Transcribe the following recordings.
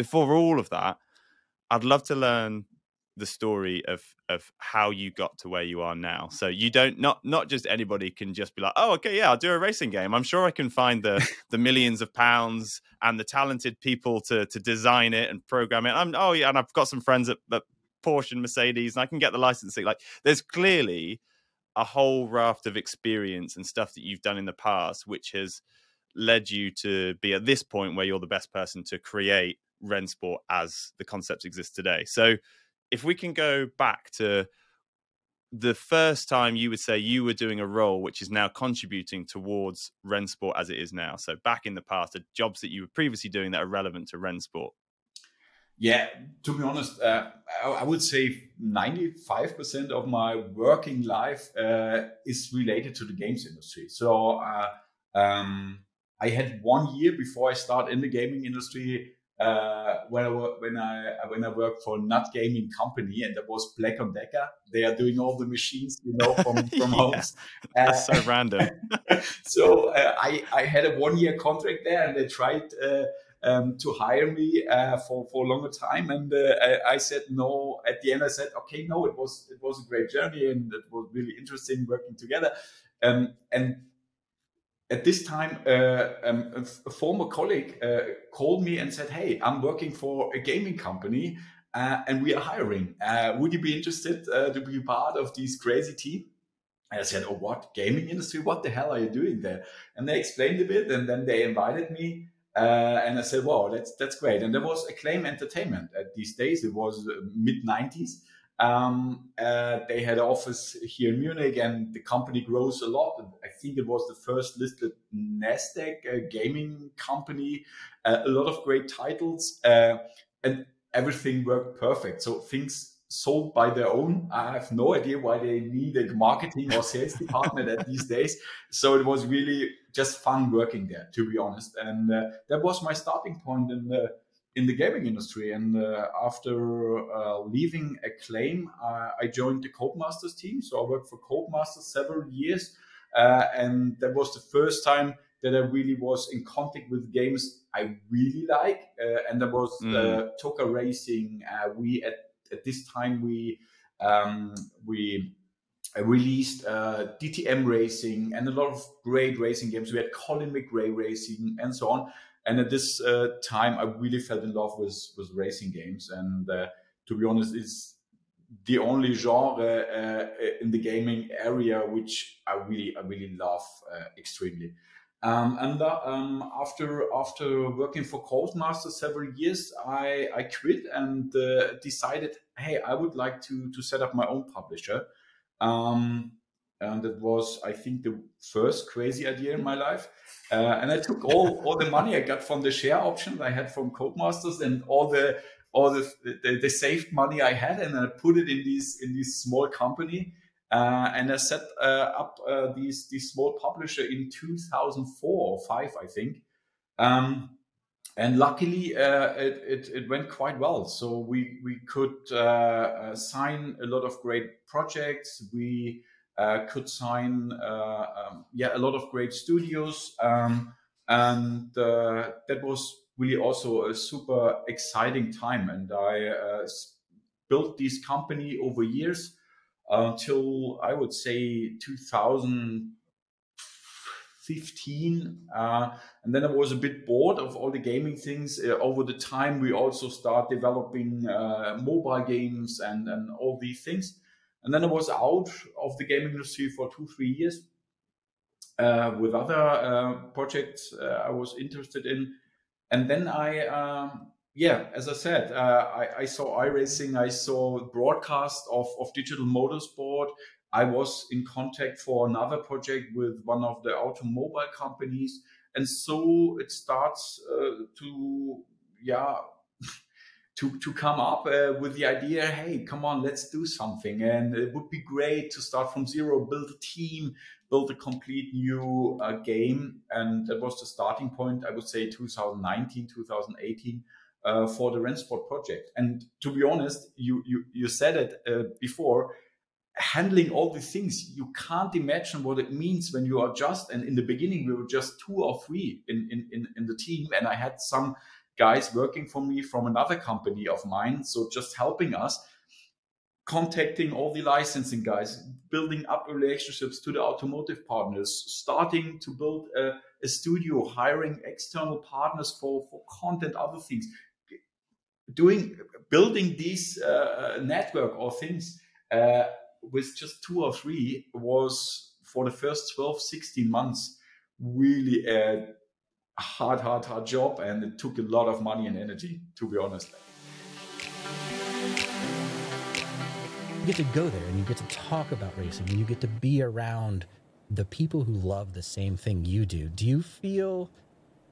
before all of that, I'd love to learn the story of of how you got to where you are now. So you don't not not just anybody can just be like, oh, okay, yeah, I'll do a racing game. I'm sure I can find the the millions of pounds and the talented people to to design it and program it. I'm oh yeah, and I've got some friends at, at Porsche and Mercedes, and I can get the licensing. Like, there's clearly a whole raft of experience and stuff that you've done in the past, which has led you to be at this point where you're the best person to create Rennsport as the concepts exist today. So if we can go back to the first time you would say you were doing a role which is now contributing towards Rennsport as it is now. So back in the past, the jobs that you were previously doing that are relevant to Rennsport. Yeah, to be honest, uh, I would say 95% of my working life uh, is related to the games industry. So uh, um, I had one year before I start in the gaming industry uh, when I when I when I worked for a Nut Gaming company, and that was Black and Decker. They are doing all the machines, you know, from from yeah, homes. That's uh, so random. so uh, I I had a one year contract there, and they tried. Uh, um, to hire me uh, for for a longer time, and uh, I, I, said no. At the end, I said, "Okay, no." It was it was a great journey, and it was really interesting working together. Um, and at this time, uh, um, a, former colleague uh, called me and said, "Hey, I'm working for a gaming company, uh, and we are hiring. Uh, would you be interested uh, to be part of this crazy team?" And I said, "Oh, what gaming industry? What the hell are you doing there?" And they explained a bit, and then they invited me. Uh, and I said, "Wow, that's that's great." And there was Acclaim Entertainment at these days. It was mid '90s, um, uh, they had office here in Munich, and the company grows a lot. I think it was the first listed Nasdaq uh, gaming company. Uh, a lot of great titles, uh, and everything worked perfect. So things sold by their own. I have no idea why they need a marketing or sales department at these days. So it was really just fun working there, to be honest. And uh, that was my starting point in the in the gaming industry. And uh, after uh, leaving Acclaim, uh, I joined the Codemasters team. So I worked for Codemasters several years. Uh, and that was the first time that I really was in contact with games I really like. Uh, and that was mm. TOCA Racing. Uh, we at, at this time we um, we released DTM Racing and a lot of great racing games. We had Colin McRae Racing and so on. And at this uh, time, I really fell in love with with racing games. And uh, to be honest, it's the only genre uh, in the gaming area which I really I really love uh, extremely. Um, and uh, um, after after working for Codemasters several years, I, I quit and uh, decided, hey, I would like to to set up my own publisher. Um, and it was, I think, the first crazy idea in my life. Uh, and I took all, all the money I got from the share options I had from Codemasters and all the all the, the, the saved money I had, and I put it in these in this small company. Uh, and I set uh, up uh, these this small publisher in 2004 or five, I think. Um, and luckily, uh, it, it, it went quite well. So we we could uh, uh, sign a lot of great projects. We uh, could sign uh, um, yeah a lot of great studios, um, and uh, that was really also a super exciting time. And I built this company over years until I would say 2015 uh, and then i was a bit bored of all the gaming things. Uh, over the time we also start developing uh, mobile games and, and all these things and then I was out of the gaming industry for two, three years uh, with other uh, projects uh, I was interested in. And then I, um, yeah, as I said, uh, I, I, saw iRacing, I saw broadcast of, of digital motorsport. I was in contact for another project with one of the automobile companies. And so it starts uh, to, yeah, to, to come up uh, with the idea, hey, come on, let's do something. And it would be great to start from zero, build a team, build a complete new uh, game. And that was the starting point, I would say 2019, 2018. Uh, for the Rennsport project, and to be honest, you you you said it uh, before. Handling all these things, you can't imagine what it means when you are just. And in the beginning, we were just two or three in in in, in the team, and I had some guys working for me from another company of mine, so just helping us, contacting all the licensing guys, building up relationships to the automotive partners, starting to build a, a studio, hiring external partners for, for content, other things, doing building these uh, network or things uh, with just two or three was for the first 12 16 months really a hard hard hard job and it took a lot of money and energy to be honest. You get to go there and you get to talk about racing and you get to be around the people who love the same thing you do. Do you feel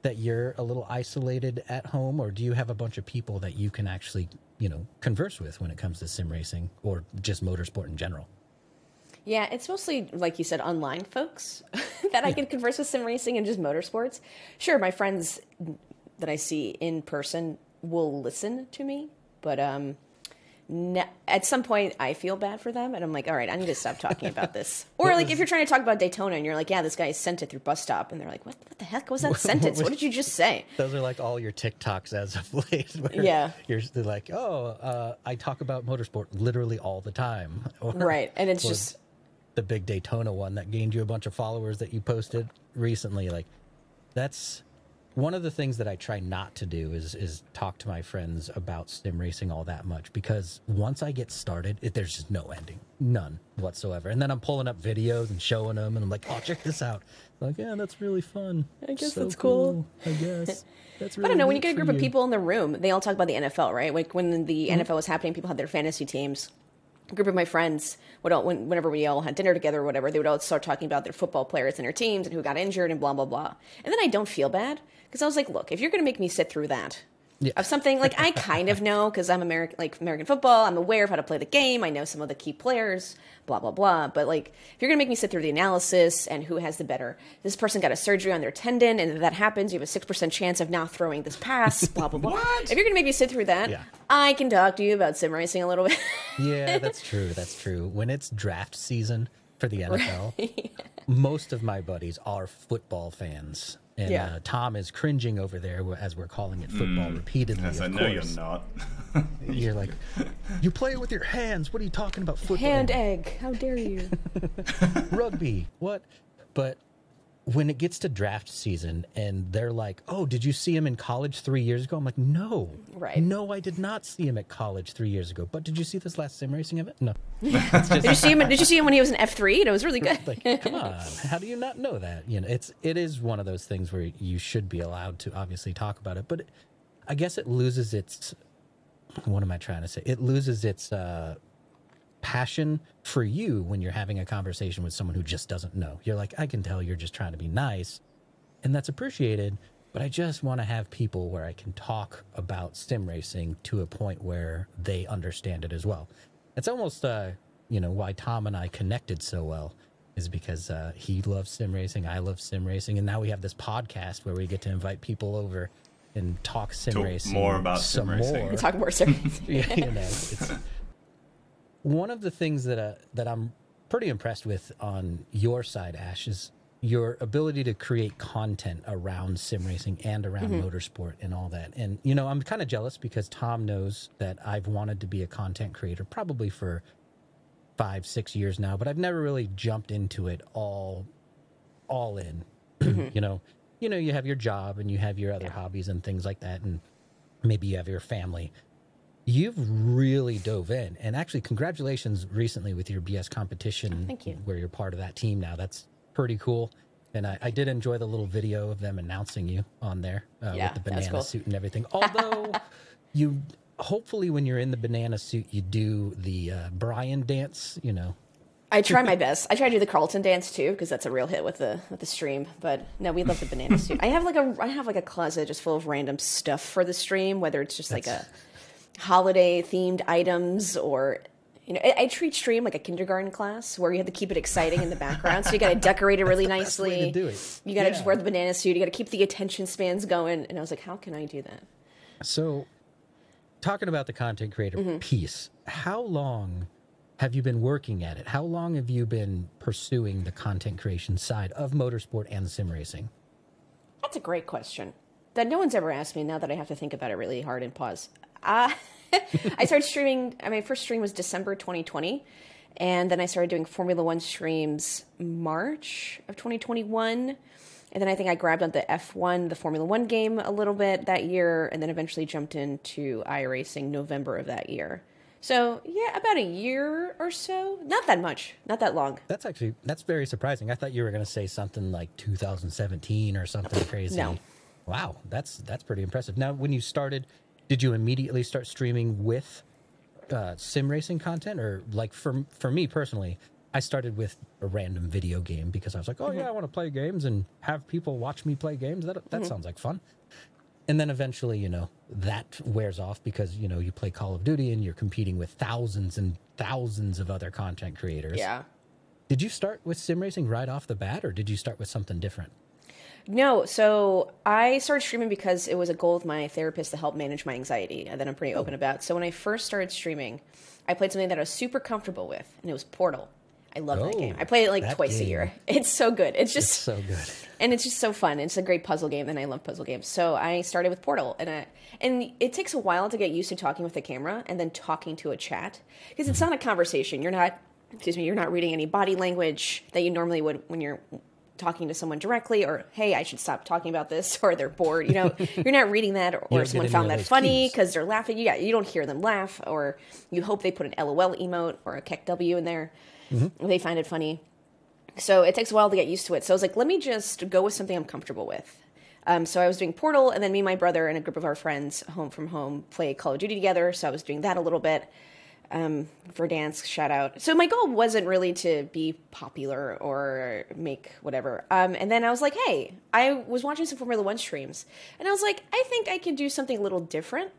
that you're a little isolated at home or do you have a bunch of people that you can actually you know converse with when it comes to sim racing or just motorsport in general yeah it's mostly like you said online folks that i can converse with sim racing and just motorsports sure my friends that i see in person will listen to me but um at some point I feel bad for them and I'm like, all right, I need to stop talking about this. Or like if you're trying to talk about Daytona and you're like, yeah, this guy sent it through bus stop and they're like, what, what the heck was that sentence? What did you just say? Those are like all your TikToks as of late. yeah. You're like, oh, uh, I talk about motorsport literally all the time. Or, right. And it's just the big Daytona one that gained you a bunch of followers that you posted recently. Like that's one of the things that I try not to do is is talk to my friends about sim racing all that much because once I get started, it, there's just no ending, none whatsoever. And then I'm pulling up videos and showing them, and I'm like, "Oh, check this out!" like, yeah, that's really fun. I guess so that's cool. cool. I guess. That's really I don't know when you get a group of people in the room, they all talk about the NFL, right? Like when the mm-hmm. NFL was happening, people had their fantasy teams a group of my friends would all, whenever we all had dinner together or whatever, they would all start talking about their football players and their teams and who got injured and blah blah blah. And then I don't feel bad because I was like, look, if you're going to make me sit through that, yeah. of something like I kind of know because I'm American, like American football. I'm aware of how to play the game. I know some of the key players, blah blah blah. But like, if you're gonna make me sit through the analysis and who has the better, this person got a surgery on their tendon, and if that happens, you have a six percent chance of now throwing this pass, blah blah blah. If you're gonna make me sit through that, yeah. I can talk to you about sim racing a little bit. yeah, that's true. That's true. When it's draft season for the NFL, right. most of my buddies are football fans and yeah. uh, Tom is cringing over there as we're calling it football mm. repeatedly. Yes, I know you're not. you're like, you play it with your hands. What are you talking about? Football? Hand egg. How dare you? Rugby. What? But when it gets to draft season and they're like, "Oh, did you see him in college three years ago?" I'm like, "No, right? No, I did not see him at college three years ago. But did you see this last sim racing event? No. just... did you see him? Did you see him when he was in F three? It was really good. like, come on, how do you not know that? You know, it's it is one of those things where you should be allowed to obviously talk about it, but I guess it loses its. What am I trying to say? It loses its uh, passion for you when you're having a conversation with someone who just doesn't know. You're like, I can tell you're just trying to be nice, and that's appreciated. But I just want to have people where I can talk about sim racing to a point where they understand it as well. It's almost, uh, you know, why Tom and I connected so well is because uh, he loves sim racing, I love sim racing, and now we have this podcast where we get to invite people over and talk sim talk racing more about sim racing. More. Talk more sim racing. yeah, you know, it's, one of the things that uh, that I'm pretty impressed with on your side, Ash, is your ability to create content around sim racing and around mm-hmm. motorsport and all that. And you know, I'm kind of jealous because Tom knows that I've wanted to be a content creator probably for five, six years now, but I've never really jumped into it all, all in. Mm-hmm. you know, you know, you have your job and you have your other yeah. hobbies and things like that, and maybe you have your family you've really dove in. And actually, congratulations recently with your BS competition. Thank you. Where you're part of that team now. That's pretty cool. And I, I did enjoy the little video of them announcing you on there uh, yeah, with the banana cool. suit and everything. Although you hopefully when you're in the banana suit, you do the uh, Brian dance, you know. I try my best. I try to do the Carlton dance too because that's a real hit with the with the stream. But no, we love the banana suit. I have like a I have like a closet just full of random stuff for the stream, whether it's just that's, like a holiday themed items or you know, I, I, treat stream like a kindergarten class where you have to keep it exciting in the background. So you got to decorate it really nicely. You got to yeah. just wear the banana suit. You got to keep the attention spans going. And I was like, how can I do that? So, talking about the content creator mm-hmm. piece, how long have you been working at it? How long have you been pursuing the content creation side of motorsport and sim racing? That's a great question that no one's ever asked me. Now that I have to think about it really hard and pause. Uh, I started streaming. I mean, first stream was December 2020, and then I started doing Formula One streams March of 2021. And then I think I grabbed on the F1, the Formula One game a little bit that year, and then eventually jumped into iRacing November of that year. So yeah, about a year or so. Not that much. Not that long. That's actually that's very surprising. I thought you were going to say something like 2017 or something crazy. No. Wow, that's that's pretty impressive. Now, when you started, did you immediately start streaming with uh, sim racing content, or like for for me personally, I started with a random video game because I was like, oh yeah, I want to play games and have people watch me play games. That that sounds like fun. And then eventually, you know, that wears off because you know you play Call of Duty and you're competing with thousands and thousands of other content creators. Yeah. Did you start with sim racing right off the bat, or did you start with something different? No, so I started streaming because it was a goal of my therapist to help manage my anxiety that I'm pretty open hmm. about. So when I first started streaming, I played something that I was super comfortable with, and it was Portal. I love that Oh, game. I play it like that twice a year. It's so good. It's just It's so good. and it's just so fun. It's a great puzzle game, and I love puzzle games. So I started with Portal, and I, and it takes a while to get used to talking with the camera and then talking to a chat because it's mm-hmm. not a conversation. You're not, excuse me, you're not reading any body language that you normally would when you're talking to someone directly or hey i should stop talking about this or they're bored you know you're not reading that or, don't someone found that funny because they're laughing yeah you don't hear them laugh or you hope they put an lol emote or a KEKW in there they find it funny so it takes a while to get used to it. So I was like, let me just go with something I'm comfortable with. Um, so I was doing Portal, and then me, and my brother, and a group of our friends, home from home, play Call of Duty together. So I was doing that a little bit. Um, Verdansk, shout out. So my goal wasn't really to be popular or make whatever. Um, and then I was like, hey, I was watching some Formula One streams, and I was like, I think I can do something a little different.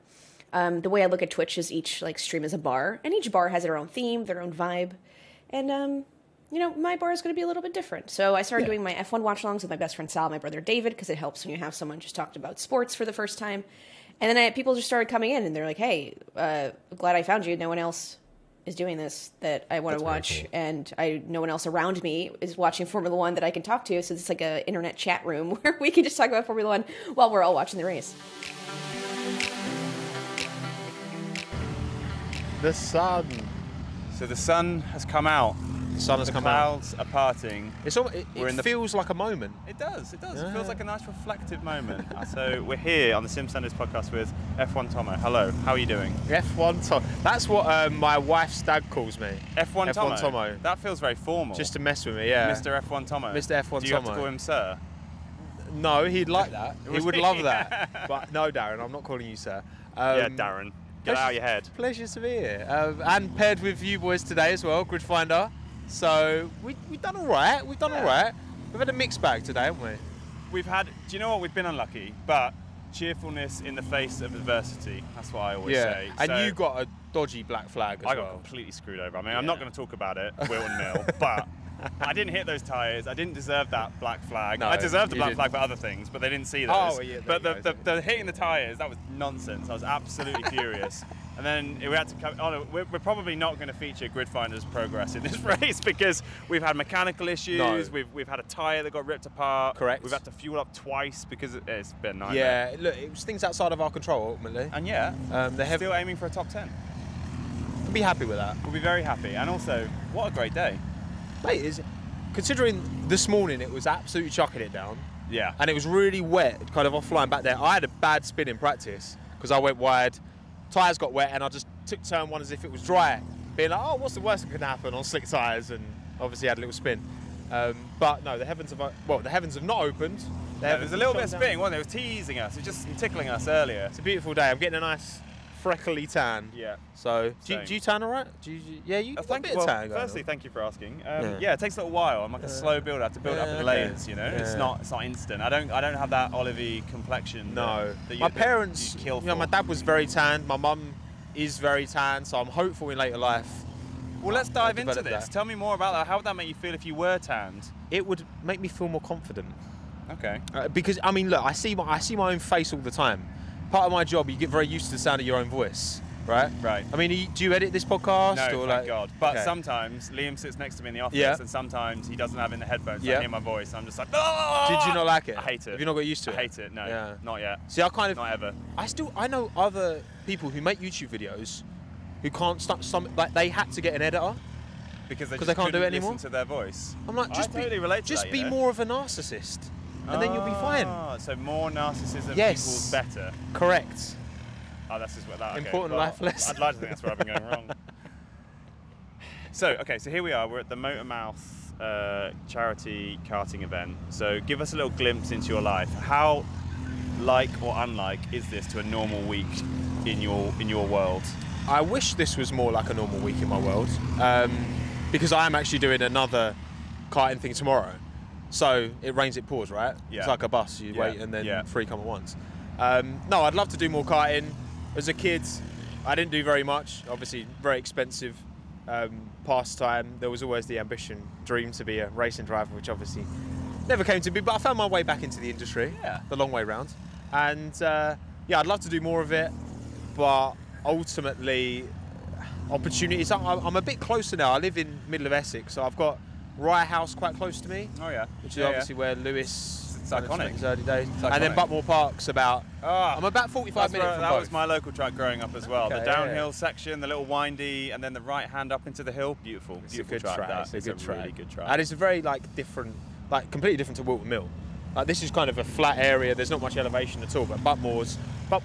Um, the way I look at Twitch is each like stream is a bar, and each bar has their own theme, their own vibe, and um, you know, my bar is going to be a little bit different. So I started doing my F1 watch alongs with my best friend Sal, my brother David, because it helps when you have someone just talked about sports for the first time. And then I, people just started coming in, and they're like, "Hey, uh, glad I found you. No one else is doing this that I want to watch, cool. and I no one else around me is watching Formula One that I can talk to. So it's like a internet chat room where we can just talk about Formula One while we're all watching the race. The sun. So the sun has come out. The sun has The come out. clouds are parting. It's all, it, it the- feels like a moment. It does. It does. It feels like a nice reflective moment. Uh, so we're here on the Sim Sundays podcast with F1 Tomo. Hello. How are you doing? F1 Tomo. That's what um, my wife's dad calls me. F1 Tomo. F1 Tomo. That feels very formal. Just to mess with me, yeah. Mr. F1 Tomo. Mr. F1 Do you have to call him sir? No, he'd like that. he would love that. But no, Darren, I'm not calling you sir. Um, yeah, Darren. Get out of your head. Pleasure to be here. Um, and paired with you boys today as well, Grid Finder. So we, we've done all right. We've done Yeah. all right. We've had a mixed bag today, haven't we? We've had. Do you know what? We've been unlucky, but cheerfulness in the face of adversity. That's what I always say. And So- you got a dodgy black flag as I got well. completely screwed over. I mean, I'm not going to talk about it, Wilton Mill, but I didn't hit those tyres. I didn't deserve that black flag. No, I deserved the black didn't. flag for other things, but they didn't see oh, those. Oh, yeah, but the, the, the hitting the tyres, that was nonsense. I was absolutely furious. And then we had to come. Oh no, we're, we're probably not going to feature Grid Finder's progress in this race because we've had mechanical issues. No. We've we've had a tyre that got ripped apart. Correct. We've had to fuel up twice because it, it's been nightmare. Yeah, look, it was things outside of our control ultimately. And yeah, Um, they have still aiming for a top ten. We'll be happy with that. We'll be very happy. And also, what a great day. Mate, is considering this morning it was absolutely chucking it down, Yeah. and it was really wet, kind of offline back there. I had a bad spin in practice because I went wide, tyres got wet, and I just took turn one as if it was dry, being like, oh, what's the worst that could happen on slick tyres, and obviously had a little spin. Um, but no, the heavens have well, the heavens have not opened. The Yeah, heavens there's a little bit of down. wasn't there? It was teasing us. It was just tickling us earlier. It's a beautiful day. I'm getting a nice freckly tan. Yeah. So, do you, do you tan all right? Do you, do you- yeah, you Uh, got a bit Well, tan firstly, on. thank you for asking. Um, Yeah. yeah. it takes a little while. I'm like a slow build. I have to build Yeah, up okay. layers. You know, it's not it's not instant. I don't I don't have that olivey complexion. No, that you, my that parents, you kill you know, my dad was very tan. My mum is very tan, so I'm hopeful in later life Well, let's dive into this. that. Tell me more about that. How would that make you feel if you were tanned? it would make me feel more confident. Okay. Uh, because I mean, look, I see my I see my own face all the time. Part of my job, you get very used to the sound of your own voice, right? Right. I mean, do you edit this podcast No, or thank like? God. But Okay. sometimes Liam sits next to me in the office, Yeah. and sometimes he doesn't have in the headphones. Yeah. I hear my voice. I'm just like, oh! Did you not like it? I hate it. Have you not got used to it? I hate it. No, Yeah. not yet. See, I kind of, Not ever. I still, I know other people who make YouTube videos who can't stop some, like they had to get an editor. Because they, they can't do it anymore? Listen to their voice. I'm like, I just totally be, relate just that, be know? more of a narcissist, and then you'll be fine. Ah, So more narcissism Yes. equals better. Correct. Oh, that's just what that. Okay. Important well, life lesson. I'd like to think that's where I've been going wrong. So okay, so here we are. We're at the Motor Mouth uh, charity karting event. So give us a little glimpse into your life. How like or unlike is this to a normal week in your in your world? I wish this was more like a normal week in my world, um, because I am actually doing another karting thing tomorrow. So it rains, it pours, right? Yeah. It's like a bus. You Yeah, wait and then yeah. three come at once. Um, no, I'd love to do more karting. As a kid, I didn't do very much. Obviously, very expensive um, pastime. There was always the ambition, dream to be a racing driver, which obviously never came to be. But I found my way back into the industry. Yeah. The long way round. And uh, yeah, I'd love to do more of it, but ultimately, opportunities. I'm, I'm a bit closer now. I live in middle of Essex, so I've got Rye House quite close to me, Oh yeah, which is Yeah, yeah. obviously where Lewis It's iconic. his early days. It's And then. Buckmore Park's about. Ah, I'm about 45 that's minutes that both. was my local track growing up as well. Okay, the downhill yeah. section, the little windy, and then the right hand up into the hill. Beautiful, It's a beautiful good track. track. that. It's a It's good track. really good track. And it's a very like different, like completely different to Wilton Mill. Like this is kind of a flat area. There's not much elevation at all. But Buckmore's, but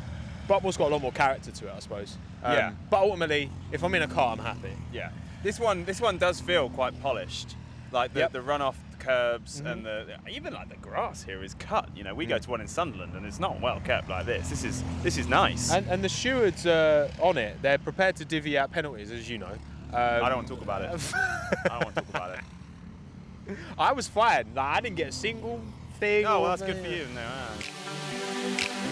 Buckmore's got a lot more character to it, I suppose. Um, Yeah. But ultimately, if I'm in a car, I'm happy. Yeah, this one this one does feel quite polished. Like the, Yep. the runoff curbs Mhm. and the even like the grass here is cut. You know, we Mm. go to one in Sunderland and it's not well kept like this. This is this is nice. And, and the stewards uh, on it, they're prepared to divvy out penalties, as you know. Um, I don't want to talk about it. I don't want to talk about it. I was fired. Like, I didn't get a single thing. Oh, well, that's good for you. No.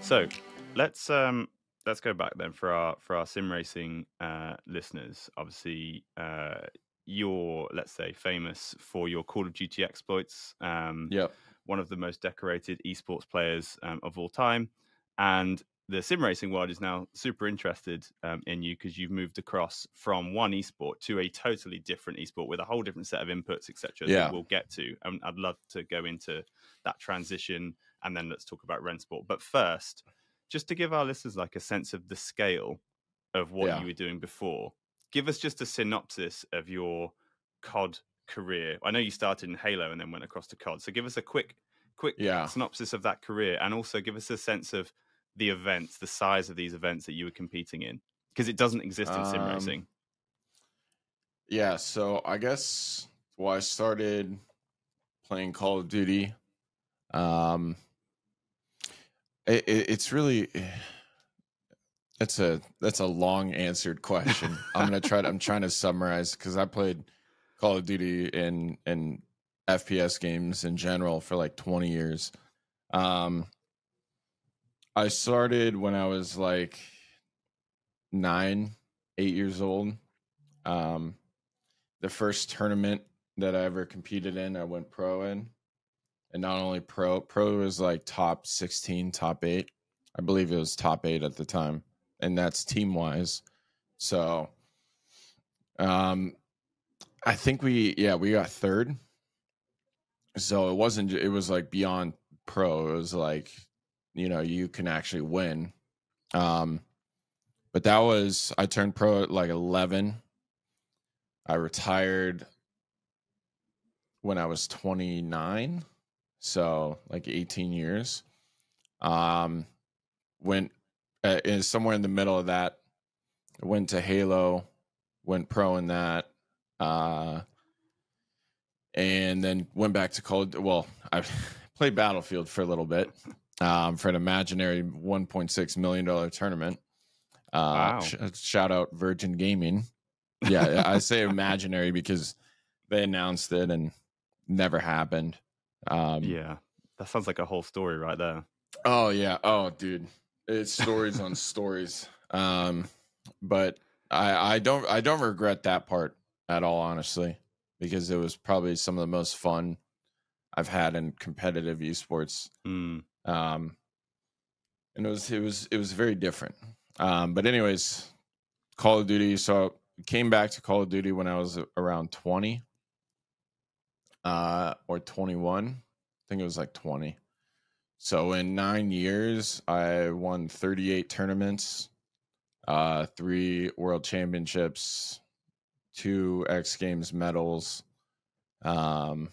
So let's um let's go back then for our for our sim racing uh, listeners. Obviously, uh, you're let's say famous for your Call of Duty exploits. Um, Yep. one of the most decorated esports players um, of all time. And the sim racing world is now super interested um, in you because you've moved across from one esport to a totally different esport with a whole different set of inputs, etc. Yeah. That we'll get to. And I'd love to go into that transition and then let's talk about Rennsport. But first, just to give our listeners like a sense of the scale of what Yeah. you were doing before, give us just a synopsis of your COD career. I know you started in Halo and then went across to COD. So give us a quick, quick Yeah. synopsis of that career, and also give us a sense of the events, the size of these events that you were competing in, because it doesn't exist in sim Um, racing. Yeah, so I guess well, I started playing Call of Duty. Um, it, it, it's really it's a that's a long answered question. I'm gonna try to I'm trying to summarize because I played Call of Duty in in FPS games in general for like 20 years. Um, I started when I was like nine, eight years old. Um, the first tournament that I ever competed in, I went pro in. And not only pro, pro was like top 16, top eight. I believe it was top eight at the time. And that's team wise. So um I think we yeah, we got third. So it wasn't it was like beyond pro. It was like, you know, you can actually win. Um but that was I turned pro at like 11. I retired when I was 29, so like 18 years. Um, went uh, in somewhere in the middle of that. Went to Halo, went pro in that, uh, and then went back to Call. Well, I played Battlefield for a little bit um, for an imaginary 1.6 million dollar tournament. Uh, Wow. sh- shout out Virgin Gaming. Yeah, I say imaginary because they announced it and never happened. Um, yeah, that sounds like a whole story right there. Oh yeah. Oh dude. It's stories on stories. Um but I I don't I don't regret that part at all honestly because it was probably some of the most fun I've had in competitive esports. Mm. Um and it was it was it was very different. Um, but anyways, Call of Duty. So came back to Call of Duty when I was around twenty, uh, or twenty one. I think it was like twenty. So in nine years, I won thirty eight tournaments, uh, three world championships, two X Games medals. Um,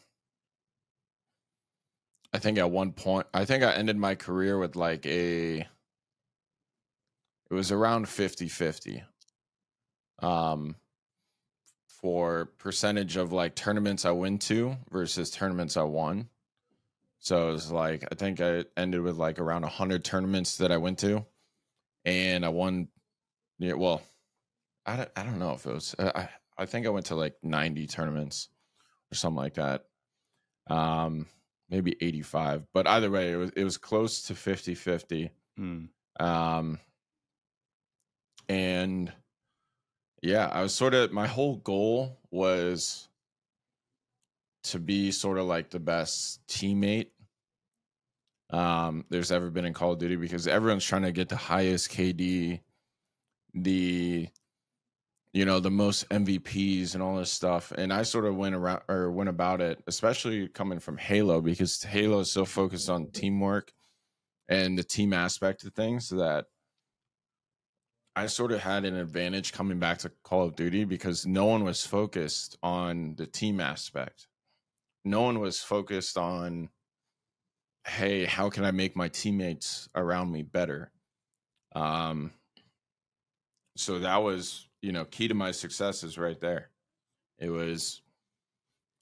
I think at one point, I think I ended my career with like a, it was around 50 50 um, for percentage of like tournaments I went to versus tournaments I won. So it was like, I think I ended with like around 100 tournaments that I went to. And I won, yeah, well, I don't, I don't know if it was, I, I think I went to like 90 tournaments or something like that. Um, maybe 85 but either way it was it was close to 50 50 Mm. um and yeah i was sort of my whole goal was to be sort of like the best teammate um there's ever been in call of duty because everyone's trying to get the highest kd the you know the most mvps and all this stuff and i sort of went around or went about it especially coming from halo because halo is so focused on teamwork and the team aspect of things that I sort of had an advantage coming back to Call of Duty because no one was focused on the team aspect. No one was focused on, hey, how can I make my teammates around me better? Um, so that was, you know, key to my success is right there. It was,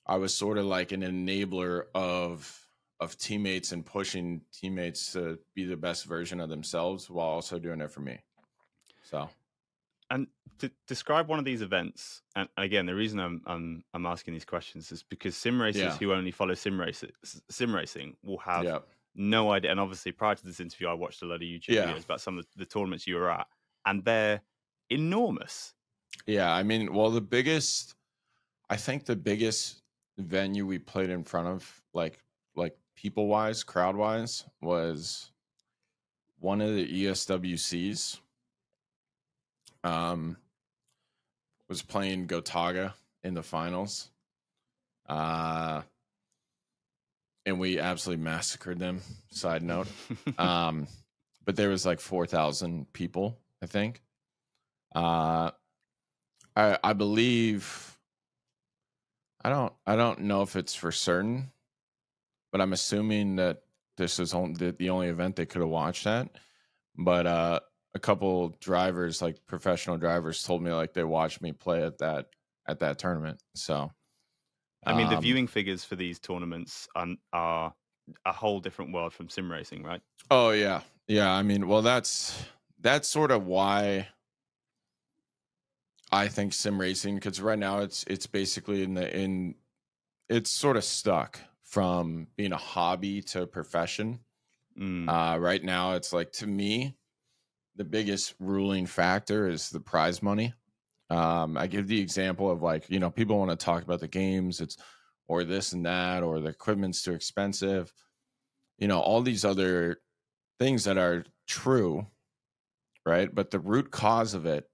I was sort of like an enabler of of teammates and pushing teammates to be the best version of themselves while also doing it for me. So, And to describe one of these events, and again, the reason I'm I'm, I'm asking these questions is because sim racers Yeah. who only follow sim races, sim racing will have yeah, no idea. And obviously, prior to this interview, I watched a lot of YouTube Yeah. videos about some of the, tournaments you were at, and they're enormous. yeah. I mean, well, the biggest, I think the biggest venue we played in front of, like like people wise, crowd wise, was one of the ESWCs. Um, was playing Gotaga in the finals. Uh, and we absolutely massacred them. Side note. um but there was like 4000 people i think uh i i believe i don't i don't know if it's for certain but i'm assuming that this is on, the, the only event they could have watched at but uh a couple drivers like professional drivers told me like they watched me play at that at that tournament so I mean, the um, viewing figures for these tournaments are, are a whole different world from sim racing, right? Oh yeah. Yeah, I mean, well that's that's sort of why I think sim racing cuz right now it's it's basically in the in it's sort of stuck from being a hobby to a profession. Mm. Uh right now it's like to me the biggest ruling factor is the prize money. Um I give the example of like, you know, people want to talk about the games, it's or this and that or the equipment's too expensive. You know, all these other things that are true, right? But the root cause of it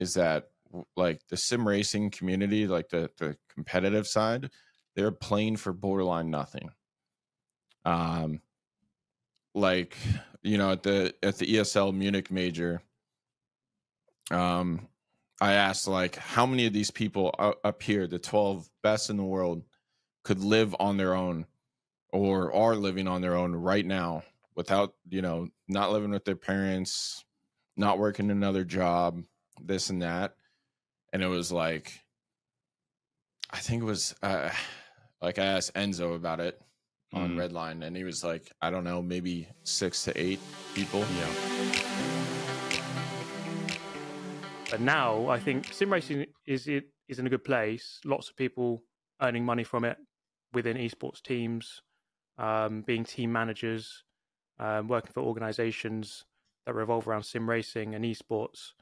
is that like the sim racing community, like the the competitive side, they're playing for borderline nothing. Um like, you know, at the at the ESL Munich major, um I asked like how many of these people up here, the 12 best in the world, could live on their own or are living on their own right now without you know not living with their parents not working another job this and that. And it was like i think it was uh, like i asked enzo about it on Mm. redline and he was like i don't know maybe six to eight people Yeah. But now I think sim racing is it is in a good place. Lots of people earning money from it within esports teams, um, being team managers, um, working for organisations that revolve around sim racing and esports,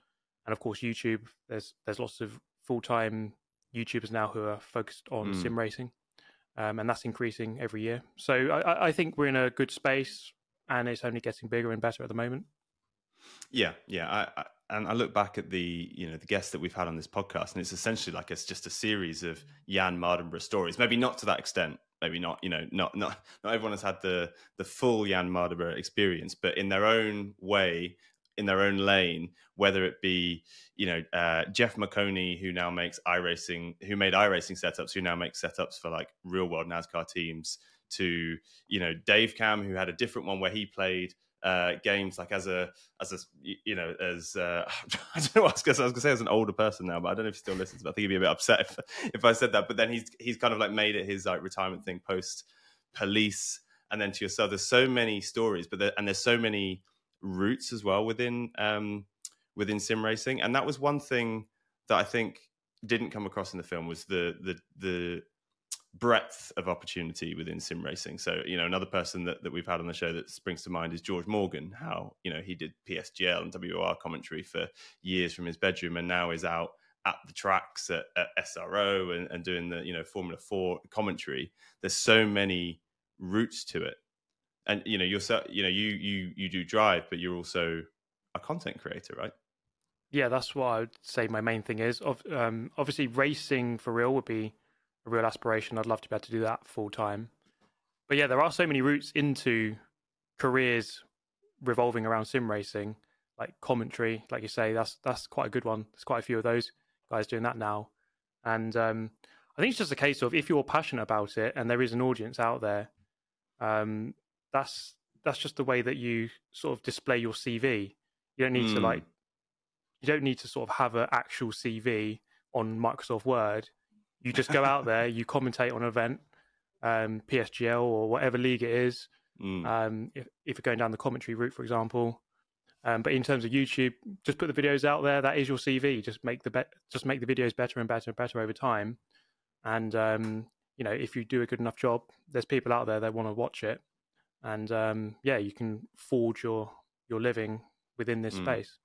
and of course YouTube. There's there's lots of full time YouTubers now who are focused on sim racing, um, and that's increasing every year. So I, I- think we're in a good space. and it's only getting bigger and better at the moment. Yeah, yeah. I, I, and I look back at the you know the guests that we've had on this podcast, and it's essentially like it's just a series of Jan Mardenborough stories. Maybe not to that extent. Maybe not. You know, not not not everyone has had the the full Jan Mardenborough experience, but in their own way, in their own lane, whether it be you know uh, Jeff McConey, who now makes iRacing, who made iRacing setups, who now makes setups for like real world NASCAR teams, to you know Dave Cam, who had a different one where he played uh, games like as a as a you know as uh, I don't know what I was going to say as an older person now, but I don't know if he still listens. But I think he'd be a bit upset if, if I said that. But then he's he's kind of like made it his like retirement thing post police, and then to yourself. There's so many stories, but there, and there's so many routes as well within um, within sim racing, and that was one thing that I think didn't come across in the film was the the the breadth of opportunity within sim racing. So, you know, another person that, that we've had on the show that springs to mind is George Morgan, how, you know, he did PSGL and WR commentary for years from his bedroom and now is out at the tracks at, at SRO and, and, doing the, you know, Formula Four commentary. There's so many routes to it. And, you know, you know, you, you, you do drive, but you're also a content creator, right? Yeah, that's what I would say my main thing is. Of um, obviously, racing for real would be a real aspiration. I'd love to be able to do that full time. But yeah, there are so many routes into careers revolving around sim racing, like commentary, like you say, that's that's quite a good one. There's quite a few of those guys doing that now, and um, I think it's just a case of if you're passionate about it and there is an audience out there, um, that's that's just the way that you sort of display your CV. You don't need mm. to like, you don't need to sort of have an actual CV on Microsoft Word. You just go out there, you commentate on an event, um, PSGL or whatever league it is. Mm. Um, if, if, you're going down the commentary route, for example. Um, but in terms of YouTube, just put the videos out there. That is your CV. Just make the be- just make the videos better and better and better over time. And um, you know, if you do a good enough job, there's people out there that want to watch it. And um, yeah, you can forge your your living within this mm. space.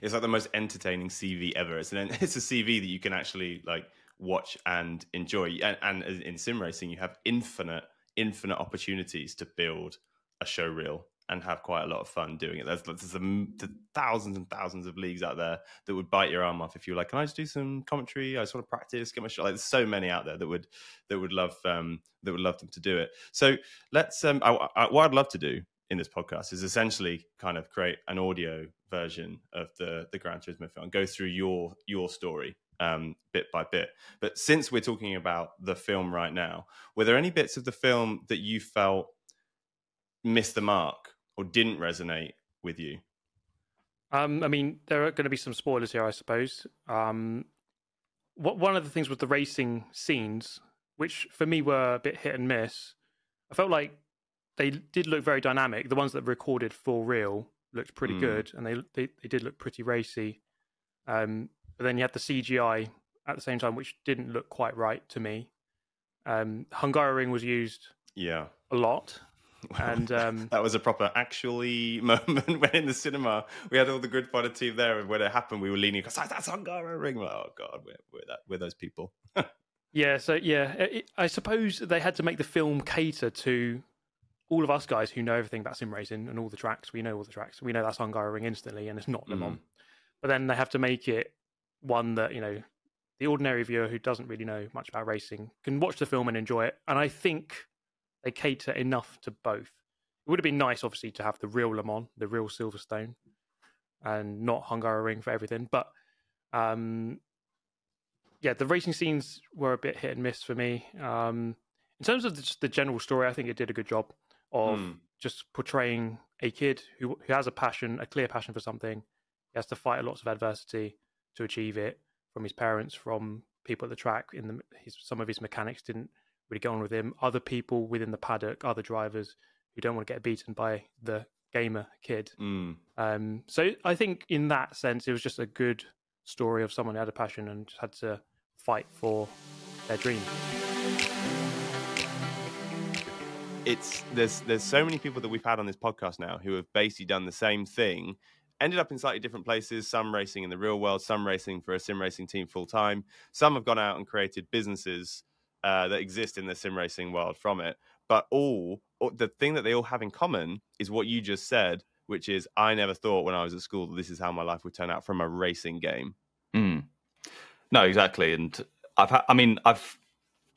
It's like the most entertaining CV ever. It's an it's a CV that you can actually like watch and enjoy. And, and in sim racing, you have infinite, infinite opportunities to build a show reel and have quite a lot of fun doing it. There's, there's, a, thousands and thousands of leagues out there that would bite your arm off if you were like, "Can I just do some commentary? I just want to practice, get my shot." Like, there's so many out there that would that would love um, that would love them to do it. So let's. Um, I, I, what I'd love to do in this podcast is essentially kind of create an audio version of the the Gran Turismo film, and go through your your story um, bit by bit. But since we're talking about the film right now, were there any bits of the film that you felt missed the mark or didn't resonate with you? Um, I mean, there are going to be some spoilers here, I suppose. Um, what, one of the things was the racing scenes, which for me were a bit hit and miss. I felt like they did look very dynamic. The ones that recorded for real looked pretty mm. good, and they, they, they did look pretty racy. Um, but then you had the CGI at the same time, which didn't look quite right to me. Um, Hungaroring was used, yeah, a lot. And um, that was a proper actually moment when in the cinema we had all the Grid Finder team there, and when it happened, we were leaning because that's Hungaroring. Like, oh god, we're we're, that, we're those people. yeah, so yeah, it, I suppose they had to make the film cater to all of us guys who know everything about sim racing and all the tracks. We know all the tracks. We know that's Hungaroring instantly, and it's not Le Mans. Mm. But then they have to make it one that you know the ordinary viewer who doesn't really know much about racing can watch the film and enjoy it. And I think they cater enough to both. It would have been nice, obviously, to have the real Le Mans, the real Silverstone, and not Hungaroring for everything. But um, yeah, the racing scenes were a bit hit and miss for me. Um, in terms of the, the, general story, I think it did a good job of mm. just portraying a kid who who has a passion, a clear passion for something. He has to fight lots of adversity, to achieve it from his parents, from people at the track. In the his, some of his mechanics didn't really get on with him. Other people within the paddock, other drivers who don't want to get beaten by the gamer kid. Mm. Um, so I think in that sense, it was just a good story of someone who had a passion and just had to fight for their dream. It's there's there's so many people that we've had on this podcast now who have basically done the same thing ended up in slightly different places. Some racing in the real world, some racing for a sim racing team full time. Some have gone out and created businesses uh, that exist in the sim racing world from it, but all the thing that they all have in common is what you just said, which is I never thought when I was at school that this is how my life would turn out from a racing game. Mm. No, exactly. And I've had, I mean, I've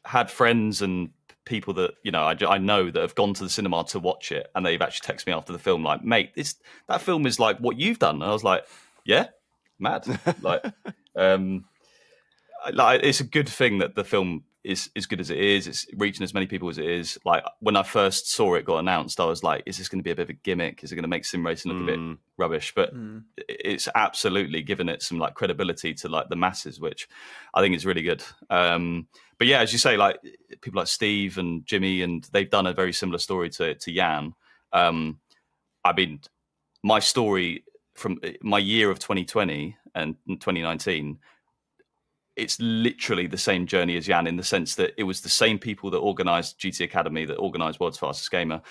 had friends and people that you know I, I know that have gone to the cinema to watch it, and they've actually texted me after the film like, "Mate, this that film is like what you've done." And I was like, "Yeah, mad." like, um, like it's a good thing that the film is as good as it is. It's reaching as many people as it is. Like when I first saw it got announced, I was like, "Is this going to be a bit of a gimmick? Is it going to make sim racing look mm. a bit mm. rubbish?" But mm. it's absolutely given it some like credibility to like the masses, which I think is really good. Um, but yeah, as you say, like people like Steve and Jimmy, and they've done a very similar story to to Jann. Um, I mean, my story from my year of 2020 and 2019 it's literally the same journey as Jann in the sense that it was the same people that organized GT Academy that organized World's Fastest Gamer.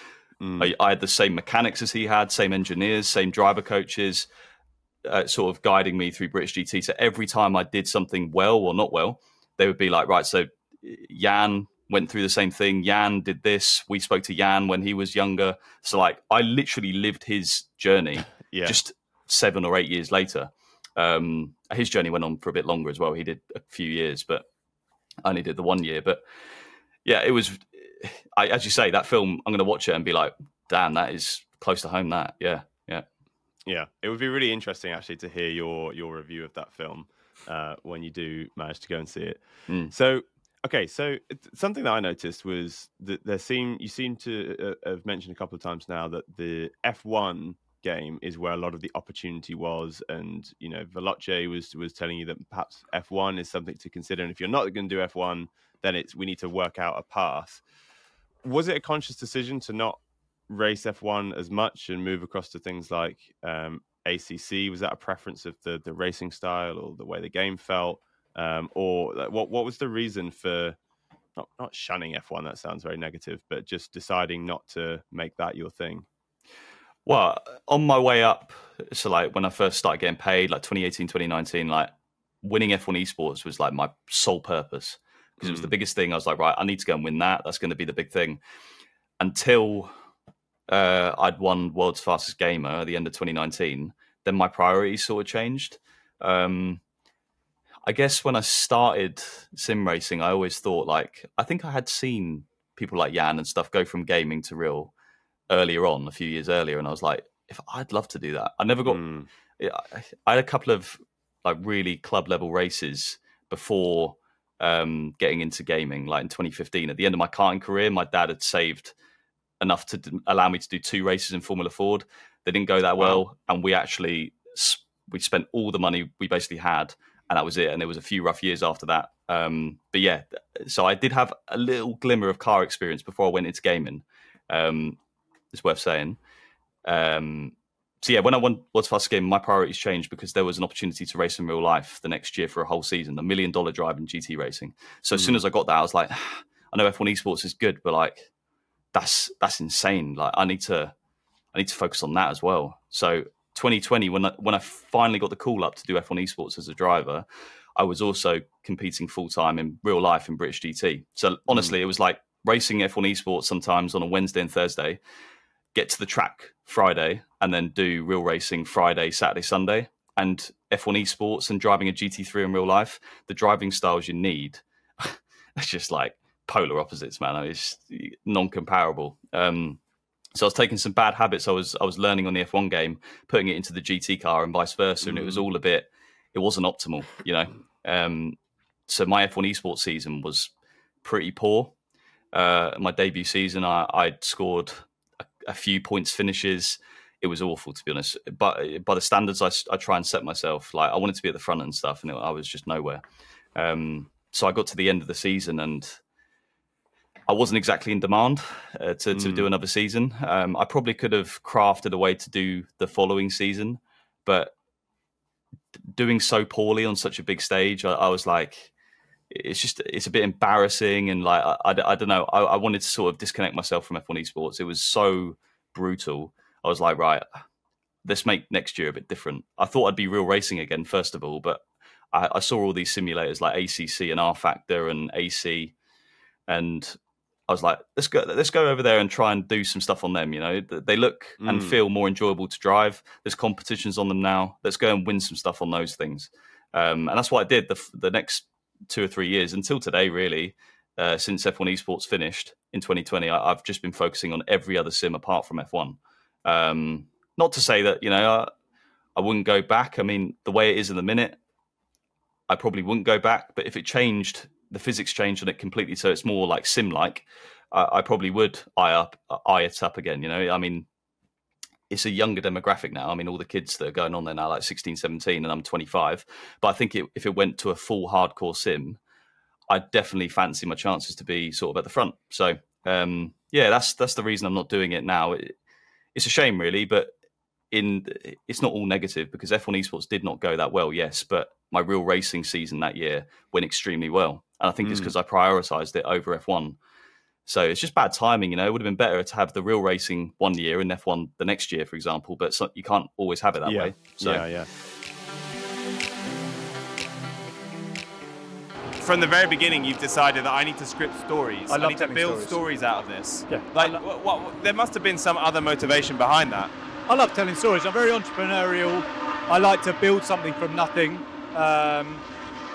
Mm. I, I, had the same mechanics as he had, same engineers, same driver coaches, uh, sort of guiding me through British GT. So every time I did something well or not well, they would be like, right, so Jann went through the same thing. Jann did this. We spoke to Jann when he was younger. So like I literally lived his journey yeah. just seven or eight years later. Um, his journey went on for a bit longer as well. He did a few years, but I only did the one year. But yeah, it was. I, as you say, that film, I'm going to watch it and be like, "Damn, that is close to home." That, yeah, yeah, yeah. It would be really interesting actually to hear your your review of that film uh, when you do manage to go and see it. Mm. So okay, so something that I noticed was that there seem you seem to uh, have mentioned a couple of times now that the F1 game is where a lot of the opportunity was. And you know, Veloce was was telling you that perhaps F1 is something to consider. And if you're not going to do F1, then it's we need to work out a path. Was it a conscious decision to not race F1 as much and move across to things like um, ACC? Was that a preference of the the racing style or the way the game felt, um, or what what was the reason for not not shunning F1? That sounds very negative, but just deciding not to make that your thing. Well, on my way up, so like when I first started getting paid, like 2018, 2019, like winning F1 esports was like my sole purpose because mm. it was the mm. biggest thing. I was like, right, I need to go and win that. That's going to be the big thing. Until uh, I'd won World's Fastest Gamer at the end of 2019, then my priorities sort of changed. Um, I guess when I started sim racing, I always thought like I think I had seen people like Jann and stuff go from gaming to real earlier on, a few years earlier, and I was like, if I'd love to do that. I never got. Mm. I had a couple of like really club level races before um, getting into gaming. Like in 2015, at the end of my karting career, my dad had saved enough to d- allow me to do two races in Formula Ford. They didn't go that well, wow. and we actually we spent all the money we basically had, and that was it. And there was a few rough years after that. Um, but yeah, so I did have a little glimmer of car experience before I went into gaming. Um, it's worth saying. Um, so yeah, when I won World's Fastest Game, my priorities changed because there was an opportunity to race in real life the next year for a whole season, a million dollar drive in GT racing. So mm. as soon hmm. as I got that, I was like, I know F1 esports is good, but like that's that's insane. Like I need to I need to focus on that as well. So 2020, when I, when I finally got the call up to do F1 esports as a driver, I was also competing full time in real life in British GT. So honestly, mm. it was like racing F1 esports sometimes on a Wednesday and Thursday get to the track Friday and then do real racing Friday, Saturday, Sunday. And F1 esports and driving a GT3 in real life, the driving styles you need, it's just like polar opposites, man. It's non comparable. Um, so I was taking some bad habits I was I was learning on the F1 game, putting it into the GT car and vice versa, and it was mm. all a bit. It wasn't optimal, you know. Um, so my F1 esports season was pretty poor. Uh, my debut season, I, I'd scored a few points finishes. It was awful to be honest. But by the standards I, I try and set myself, like I wanted to be at the front and stuff, and it, I was just nowhere. Um, so I got to the end of the season and I wasn't exactly in demand uh, to, to mm. do another season. Um, I probably could have crafted a way to do the following season, but doing so poorly on such a big stage, I, I was like, it's just it's a bit embarrassing and like I, I, I don't know I, I, wanted to sort of disconnect myself from F1 esports it was so brutal I was like right let's make next year a bit different I thought I'd be real racing again first of all but I, I saw all these simulators like ACC and rFactor and AC and I was like, let's go, let's go over there and try and do some stuff on them. You know, they look and Mm. feel more enjoyable to drive. There's competitions on them now. Let's go and win some stuff on those things. Um, and that's what I did the, the next two or three years until today, really. Uh, since F1 Esports finished in 2020, I, I've just been focusing on every other sim apart from F1. Um, not to say that you know I, I wouldn't go back. I mean, the way it is in the minute, I probably wouldn't go back. But if it changed, the physics changed on it completely, so it's more like sim-like. I, I probably would eye up, eye it up again. You know, I mean, it's a younger demographic now. I mean, all the kids that are going on there now, like 16, 17, and I'm 25. But I think it, if it went to a full hardcore sim, I'd definitely fancy my chances to be sort of at the front. So um, yeah, that's that's the reason I'm not doing it now. It, it's a shame, really, but in it's not all negative because F1 Esports did not go that well, yes, but my real racing season that year went extremely well, and I think it's Mm. because I prioritized it over F1. So it's just bad timing, you know. It would have been better to have the real racing one year and F1 the next year, for example. But so, you can't always have it that yeah. way. So Yeah, yeah. From the very beginning, you've decided that I need to script stories. I love need to build stories. stories. out of this. Yeah. Like, what, what, there must have been some other motivation behind that. I love telling stories. I'm very entrepreneurial. I like to build something from nothing. Um,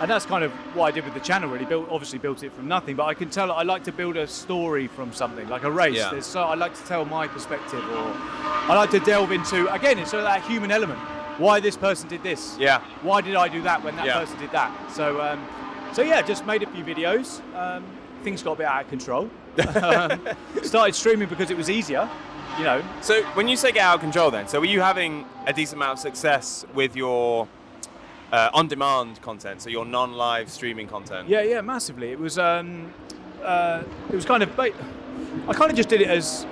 and that's kind of what I did with the channel. Really, built obviously built it from nothing, but I can tell I like to build a story from something, like a race. Yeah. There's so I like to tell my perspective, or I like to delve into again, it's sort of that human element. Why this person did this? Yeah. Why did I do that when that Yeah. person did that? So, um, so yeah, just made a few videos. Um, things got a bit out of control. um, started streaming because it was easier. You know, So when you say get out of control, then, so were you having a decent amount of success with your uh, on-demand content, so your non-live streaming content? Yeah, yeah, massively. It was, um, uh, it was kind of, I kind of just did it as,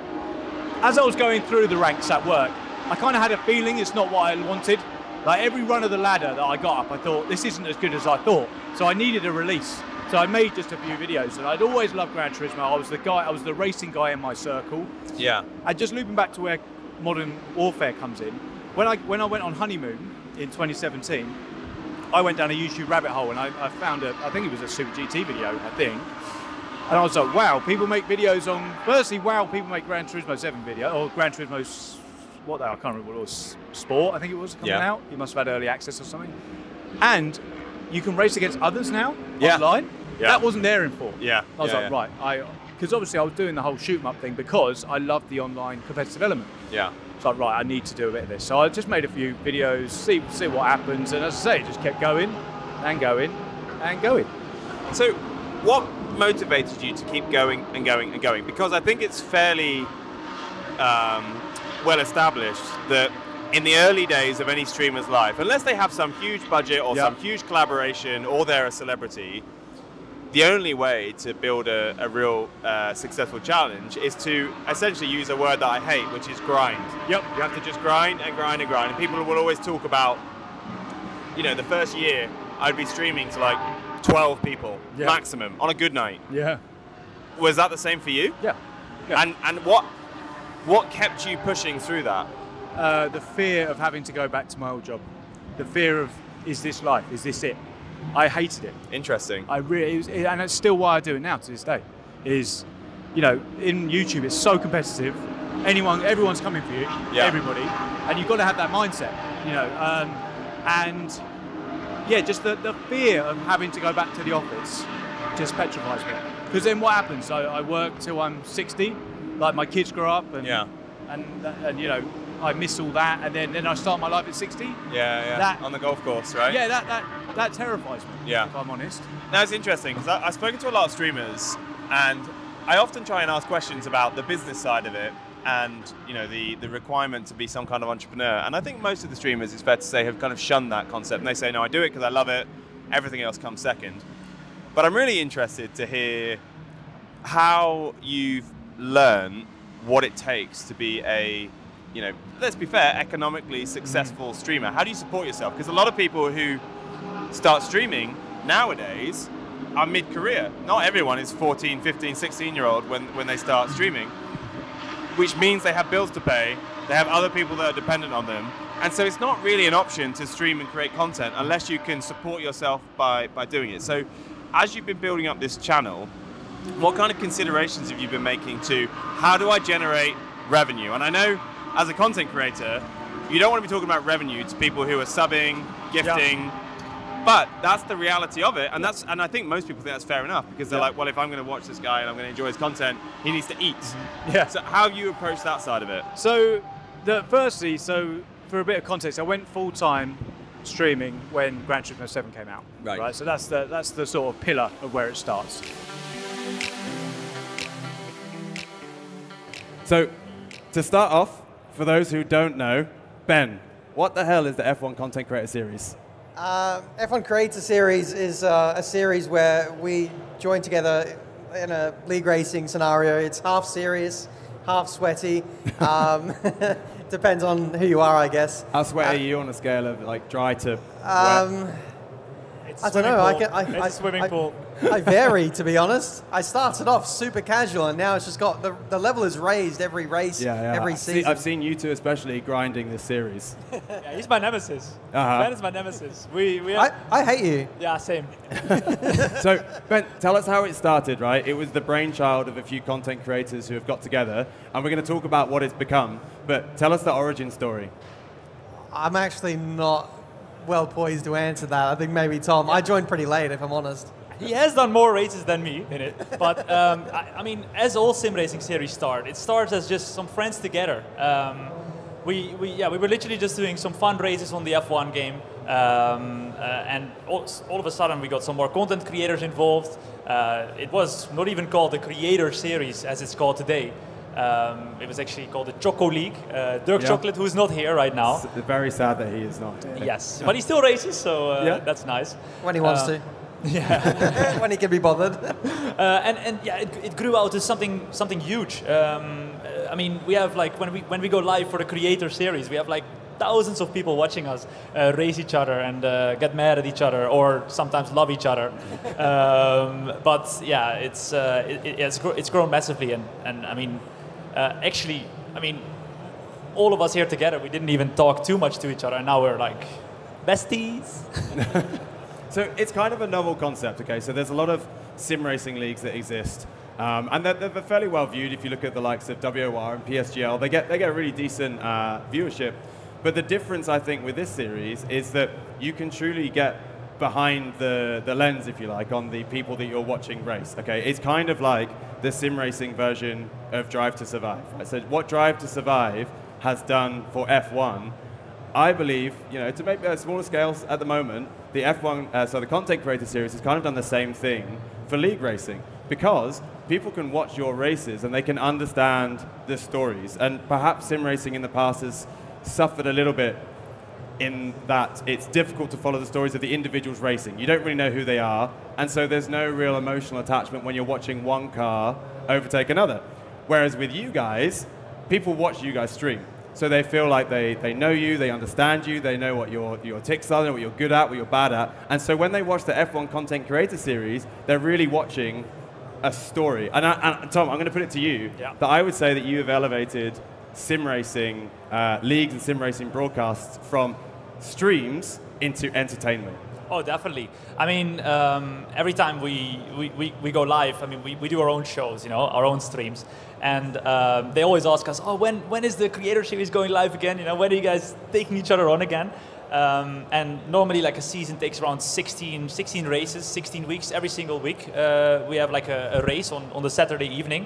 as I was going through the ranks at work. I kind of had a feeling it's not what I wanted. Like every run of the ladder that I got up, I thought this isn't as good as I thought. So I needed a release. So I made just a few videos, and I'd always loved Gran Turismo. I was the guy, I was the racing guy in my circle. Yeah. And just looping back to where modern warfare comes in, when I when I went on honeymoon in 2017, I went down a YouTube rabbit hole and I, I found a I think it was a Super GT video, I think. And I was like, wow, people make videos on. Firstly, wow, people make Gran Turismo 7 video or Gran Turismo, what I can't remember what it was, Sport, I think it was coming Yeah. out. You must have had early access or something. And you can race against others now Yeah. online. Yeah. That wasn't there in four. Yeah. I was yeah, like, yeah. right, I because obviously I was doing the whole shoot 'em up thing because I loved the online competitive element. Yeah. So like, right, I need to do a bit of this. So I just made a few videos, see see what happens, and as I say, just kept going and going and going. So, what motivated you to keep going and going and going? Because I think it's fairly um, well established that in the early days of any streamer's life, unless they have some huge budget or Yeah. some huge collaboration or they're a celebrity, the only way to build a, a real uh, successful challenge is to essentially use a word that I hate, which is grind. Yep. You have to just grind and grind and grind. And people will always talk about, you know, the first year I'd be streaming to like 12 people Yeah. maximum on a good night. Yeah. Was that the same for you? Yeah. Yeah. And and what what kept you pushing through that? Uh, the fear of having to go back to my old job, the fear of is this life? Is this it? I hated it. Interesting. I really, it was, and it's still why I do it now to this day. Is, you know, in YouTube it's so competitive. Anyone, everyone's coming for you. Yeah. Everybody, and you've got to have that mindset. You know, um, and yeah, just the, the fear of having to go back to the office just petrifies me. Because then what happens? I, I work till I'm 60. Like my kids grow up, and Yeah. and and you know, I miss all that, and then then I start my life at 60. Yeah, yeah. That- on the golf course, right? Yeah, that that that terrifies me. Yeah. if I'm honest. Now it's interesting because I've spoken to a lot of streamers, and I often try and ask questions about the business side of it, and you know the the requirement to be some kind of entrepreneur. And I think most of the streamers, it's fair to say, have kind of shunned that concept, and they say, "No, I do it because I love it. Everything else comes second. But I'm really interested to hear how you've learned what it takes to be a you know, let's be fair, economically successful mm. streamer. How do you support yourself? Because a lot of people who start streaming nowadays are mid-career. Not everyone is 14, 15, 16 year old when, when they start streaming, which means they have bills to pay. They have other people that are dependent on them. And so it's not really an option to stream and create content unless you can support yourself by, by doing it. So as you've been building up this channel, what kind of considerations have you been making to how do I generate revenue? And I know as a content creator, you don't want to be talking about revenue to people who are subbing, gifting. But that's the reality of it, and that's and I think most people think that's fair enough because they're Yeah. like, well, if I'm going to watch this guy and I'm going to enjoy his content, he needs to eat. Mm-hmm. Yeah. So how have you approached that side of it? So, the firstly, so for a bit of context, I went full time streaming when Gran Turismo 7 came out. Right. So that's the that's the sort of pillar of where it starts. So, to start off, for those who don't know, Ben, what the hell is the F1 Content Creator Series? Um, F1 Creator Series is uh, a series where we join together in a league racing scenario. It's half serious, half sweaty. Um, depends on who you are, I guess. How sweaty are you on a scale of like dry to wet? Um, It's I don't swimming know. I, pool. get, I, It's I, a swimming I- pool. I vary, to be honest. I started off super casual, and now it's just got the, the level is raised every race, yeah, yeah. every I've season. seen, I've seen you two especially grinding this series. Yeah, he's my nemesis. Uh-huh. Ben is my nemesis. We we I, I hate you. yeah same. so, Ben, tell us how it started, right? It was the brainchild of a few content creators who have got together, and we're going to talk about what it's become. But tell us the origin story. I'm actually not well poised to answer that. I think maybe Tom. I joined pretty late, if I'm honest. He has done more races than me in it, but um, I, I mean, as all sim racing series start, it starts as just some friends together. Um, we, we, yeah, we were literally just doing some fun races on the F1 game, um, uh, and all, all of a sudden we got some more content creators involved. Uh, it was not even called the Creator Series as it's called today. Um, it was actually called the Choco League. Uh, Dirk Yeah. Chocolate, who's not here right now. It's very sad that he is not. Yes, but he still races, so uh, Yeah. that's nice. When he wants Uh, to. Yeah. when he can be bothered. Uh, and and yeah, it, it grew out to something something huge. Um, uh, I mean, we have like when we when we go live for the creator series, we have like thousands of people watching us uh, race each other and uh, get mad at each other, or sometimes love each other. um, but yeah, it's uh, it, it- it's gro- it's grown massively, and and I mean, uh, actually, I mean, all of us here together, we didn't even talk too much to each other, and now we're like besties. So it's kind of a novel concept, okay? So there's a lot of sim racing leagues that exist. Um, and they're, they're fairly well viewed if you look at the likes of WOR and PSGL. They get, they get really decent uh, viewership. But the difference, I think, with this series is that you can truly get behind the, the lens, if you like, on the people that you're watching race. Okay, it's kind of like the sim racing version of Drive to Survive. Right? So what Drive to Survive has done for F1 I believe, you know, to make uh, smaller scales at the moment, the F1, uh, so the content creator series has kind of done the same thing for league racing because people can watch your races and they can understand the stories. And perhaps sim racing in the past has suffered a little bit in that it's difficult to follow the stories of the individuals racing. You don't really know who they are, and so there's no real emotional attachment when you're watching one car overtake another. Whereas with you guys, people watch you guys stream. So they feel like they, they know you, they understand you, they know what your, your ticks are, they know what you're good at, what you're bad at. And so when they watch the F1 content creator series, they're really watching a story. And, I, and Tom, I'm going to put it to you Yeah. that I would say that you have elevated sim racing uh, leagues and sim racing broadcasts from streams into entertainment. Oh, definitely. I mean, um, every time we, we, we, we go live, I mean, we, we do our own shows, you know, our own streams. And um, they always ask us, oh, when, when is the creator series going live again? You know, when are you guys taking each other on again? Um, and normally, like a season takes around 16, 16 races, 16 weeks, every single week. Uh, we have like a, a race on, on the Saturday evening.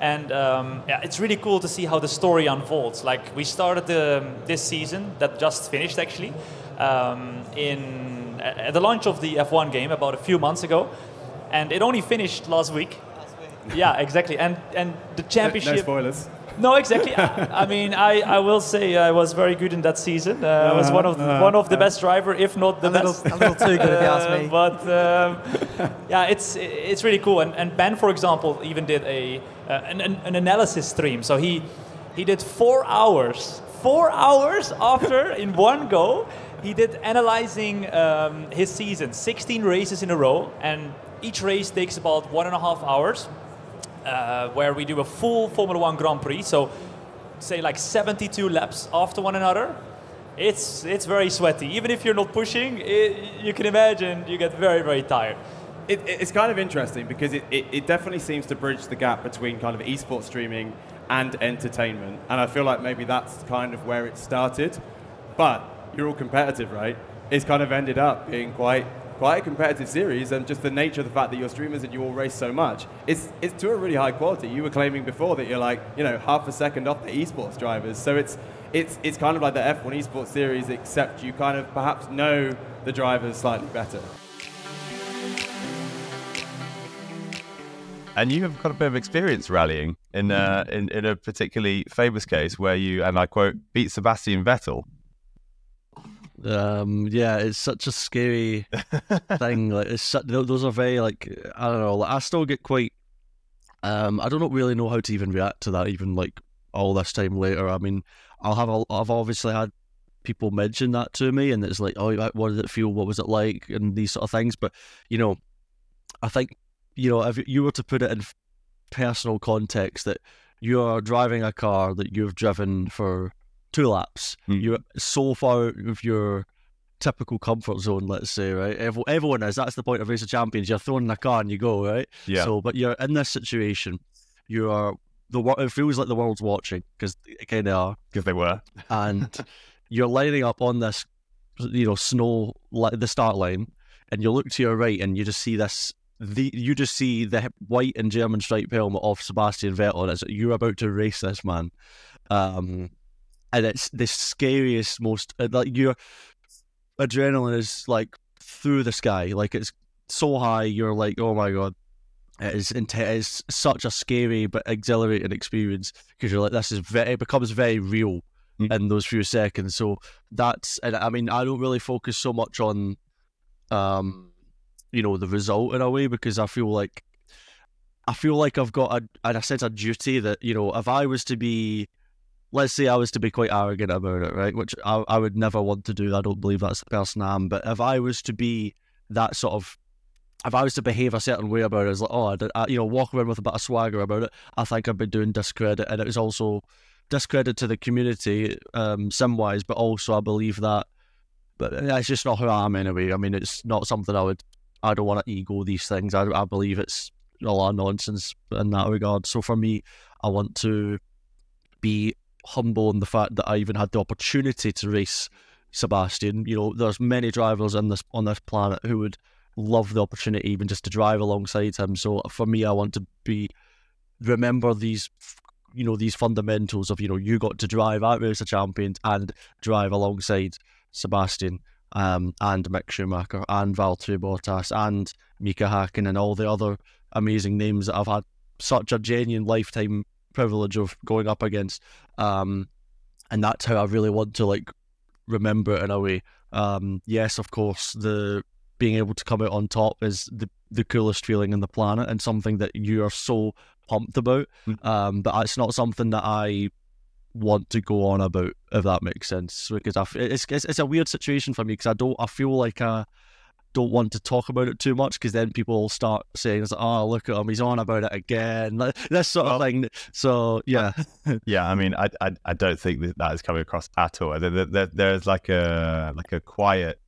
And um, yeah, it's really cool to see how the story unfolds. Like we started the, this season that just finished actually um, in at the launch of the F1 game about a few months ago, and it only finished last week. Yeah, exactly. And and the championship. No spoilers. No, exactly. I, I mean, I, I will say I was very good in that season. Uh, I was one of the, one of the best driver, if not the A little- best. a little too good, if you ask me. But um, yeah, it's it's really cool. And, and Ben, for example, even did a uh, an, an, an analysis stream. So he he did four hours, four hours after in one go. He did analyzing um, his season, 16 races in a row, and each race takes about one and a half hours uh, where we do a full Formula One Grand Prix. So, say like 72 laps after one another. It's it's very sweaty. Even if you're not pushing, it, you can imagine you get very very tired. it, it's kind of interesting because it, it, it, definitely seems to bridge the gap between kind of esports streaming and entertainment. And I feel like maybe that's kind of where it started. But you're all competitive, right? It's kind of ended up being quite quite a competitive series, and just the nature of the fact that you're streamers and you all race so much, it's it's to a really high quality. You were claiming before that you're like you know half a second off the esports drivers, so it's it's it's kind of like the F1 esports series, except you kind of perhaps know the drivers slightly better. And you have got a bit of experience rallying in, uh, in in a particularly famous case where you, and I quote, beat Sebastian Vettel. Um, yeah, it's such a scary thing. Like, it's such, those are very like I don't know. Like, I still get quite. Um, I don't really know how to even react to that. Even like all this time later. I mean, I'll have a, I've obviously had people mention that to me, and it's like, oh, what did it feel? What was it like? And these sort of things. But you know, I think you know if you were to put it in personal context, that you're driving a car that you've driven for two laps. Mm. You're so far out of your typical comfort zone, let's say, right? Everyone is. That's the point of Race of Champions. You're thrown in a car and you go, right? Yeah. So, but you're in this situation. You are the it feels like the world's watching because it kind of are. Because they were. and you're lining up on this, you know, snow the start line, and you look to your right and you just see this. The, you just see the white and German stripe helmet of Sebastian Vettel, and it's you're about to race this man. Um, and it's the scariest, most uh, like your adrenaline is like through the sky, like it's so high. You're like, oh my god, it is intense. It's such a scary but exhilarating experience because you're like, this is very, it becomes very real mm. in those few seconds. So that's, and I mean, I don't really focus so much on, um, you know, the result in a way because I feel like, I feel like I've got a, and a sense of duty that you know, if I was to be let's say I was to be quite arrogant about it, right? Which I, I would never want to do. I don't believe that's the person I am. But if I was to be that sort of, if I was to behave a certain way about it, it's like, oh, I, did, I, you know, walk around with a bit of swagger about it, I think I'd be doing discredit. And it was also discredit to the community, um, sim wise, but also I believe that, but it's just not who I am anyway. I mean, it's not something I would, I don't want to ego these things. I, I believe it's a lot of nonsense in that regard. So for me, I want to be humble in the fact that I even had the opportunity to race Sebastian. You know, there's many drivers on this on this planet who would love the opportunity even just to drive alongside him. So for me, I want to be remember these you know these fundamentals of you know you got to drive out Race of Champions and drive alongside Sebastian um, and Mick Schumacher and Valtteri Bottas and Mika Hakkinen and all the other amazing names that I've had such a genuine lifetime privilege of going up against. Um, and that's how I really want to like remember it in a way. Um, yes, of course, the being able to come out on top is the the coolest feeling in the planet and something that you are so pumped about. Mm. Um, but it's not something that I want to go on about if that makes sense because I, it's, it's it's a weird situation for me because I don't I feel like I don't want to talk about it too much because then people start saying, "Oh, look at him, he's on about it again," this sort of thing. So yeah, yeah. I mean, I, I, I don't think that that is coming across at all. There, there, there's like a like a quiet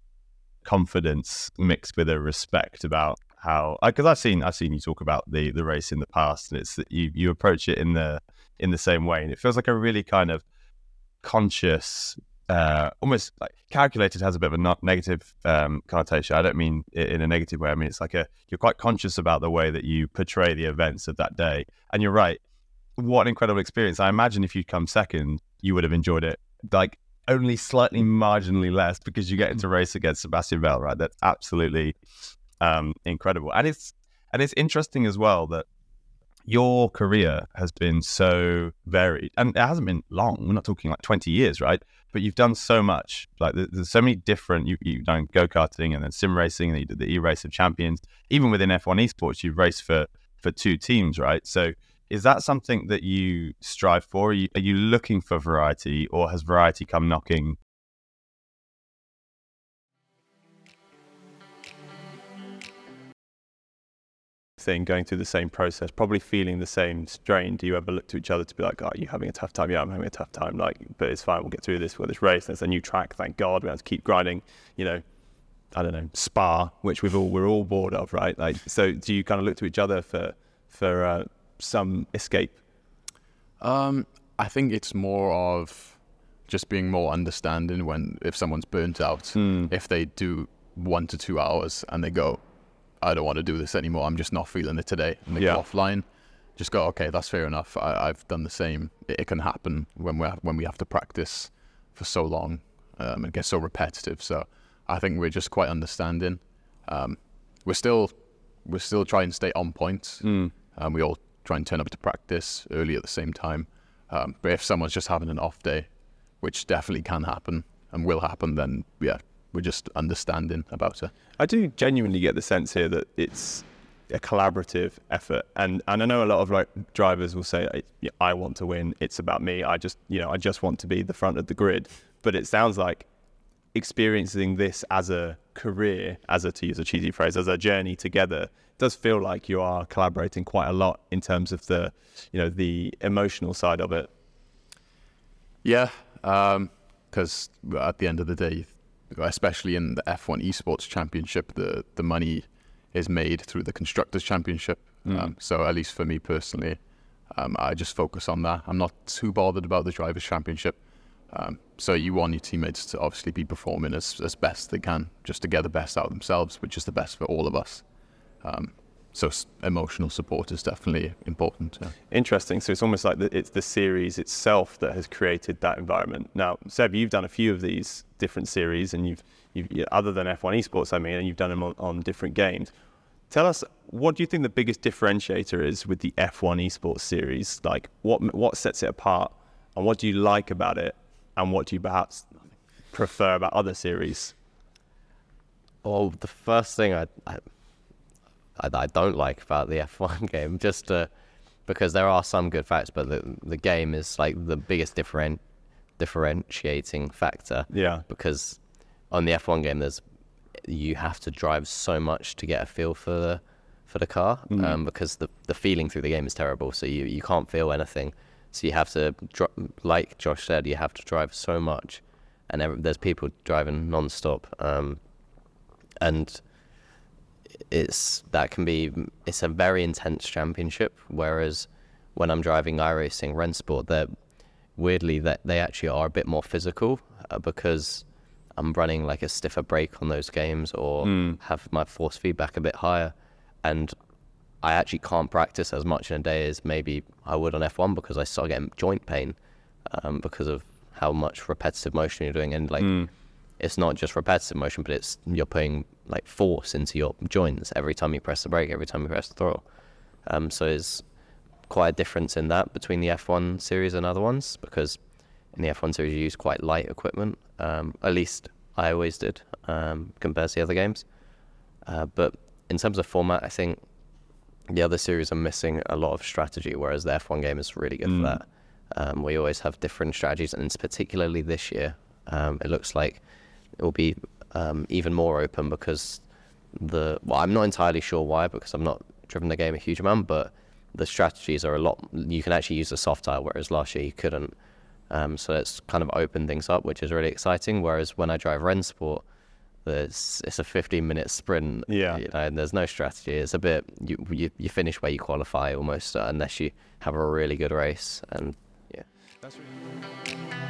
confidence mixed with a respect about how uh, because I've seen I've seen you talk about the the race in the past, and it's that you you approach it in the in the same way, and it feels like a really kind of conscious uh, almost like calculated has a bit of a negative um, connotation. I don't mean in a negative way. I mean it's like a you're quite conscious about the way that you portray the events of that day. And you're right. What an incredible experience! I imagine if you'd come second, you would have enjoyed it like only slightly marginally less because you get into race against Sebastian Vettel. Right? That's absolutely um, incredible. And it's and it's interesting as well that your career has been so varied and it hasn't been long we're not talking like 20 years right? But you've done so much like there's so many different you, you've done go-karting and then sim racing and you did the e-race of champions. Even within f1 esports you've raced for for two teams right? So is that something that you strive for? Are you, are you looking for variety or has variety come knocking thing, going through the same process, probably feeling the same strain. Do you ever look to each other to be like, "Oh, are you having a tough time? Yeah, I'm having a tough time." Like, but it's fine. We'll get through this. We'll this race. There's a new track. Thank God. We have to keep grinding. You know, I don't know Spa, which we've all we're all bored of, right? Like, so do you kind of look to each other for for uh, some escape? Um, I think it's more of just being more understanding when if someone's burnt out, Hmm. if they do one to two hours and they go, I don't want to do this anymore. I'm just not feeling it today, and they Yeah. go offline. Just go, okay, that's fair enough. I, I've done the same. It, it can happen when we when we have to practice for so long um, and get so repetitive. So I think we're just quite understanding. Um, we're still we're still trying to stay on point. Mm. Um, we all try and turn up to practice early at the same time. Um, but if someone's just having an off day, which definitely can happen and will happen, then yeah, we're just understanding about it. I do genuinely get the sense here that it's a collaborative effort, and and I know a lot of like drivers will say, "I- "I want to win. It's about me. I just you know I just want to be the front of the grid." But it sounds like experiencing this as a career, as a to use a cheesy phrase, as a journey together, does feel like you are collaborating quite a lot in terms of the you know the emotional side of it. Yeah, um, because at the end of the day, especially in the F1 Esports Championship, the the money is made through the Constructors Championship. Mm. Um, so at least for me personally, um, I just focus on that. I'm not too bothered about the Drivers' Championship. Um, so you want your teammates to obviously be performing as, as best they can, just to get the best out of themselves, which is the best for all of us. Um, so s- emotional support is definitely important. Yeah. Interesting. So it's almost like the, it's the series itself that has created that environment. Now, Seb, you've done a few of these different series, and you've, you've other than F1 Esports, I mean, and you've done them on, on different games. Tell us, what do you think the biggest differentiator is with the F1 Esports series? Like, what what sets it apart, and what do you like about it, and what do you perhaps prefer about other series? Well, the first thing I, I, I, don't like about the F1 game, just uh, because there are some good facts, but the the game is like the biggest different differentiating factor. Yeah. Because on the F1 game, there's you have to drive so much to get a feel for the for the car, Mhm. um, because the the feeling through the game is terrible. So you you can't feel anything. So you have to, like Josh said, you have to drive so much, and ev there's people driving non-stop. Um, and it's that can be it's a very intense championship. Whereas when I'm driving iRacing, Rennsport, they're weirdly that they actually are a bit more physical uh, because I'm running like a stiffer brake on those games or Mm. have my force feedback a bit higher, and I actually can't practice as much in a day as maybe I would on F1 because I start getting joint pain um, because of how much repetitive motion you're doing and like Mm. it's not just repetitive motion, but it's you're putting like force into your joints every time you press the brake, every time you press the throttle. Um, so it's quite a difference in that between the F1 series and other ones because in the F1 series you use quite light equipment. Um, at least I always did um, compared to the other games. Uh, but in terms of format, I think the other series are missing a lot of strategy, whereas the F1 game is really good Mm. for that. Um, we always have different strategies, and it's particularly this year, um, it looks like it will be um, even more open because the well, I'm not entirely sure why because I'm not driven the game a huge amount, but the strategies are a lot. You can actually use the soft tire, whereas last year you couldn't. Um, so it's kind of opened things up, which is really exciting. Whereas when I drive Rennsport, there's it's a 15 minute sprint. Yeah. You know, and there's no strategy. It's a bit you you, you finish where you qualify almost, uh, unless you have a really good race. And yeah. That's really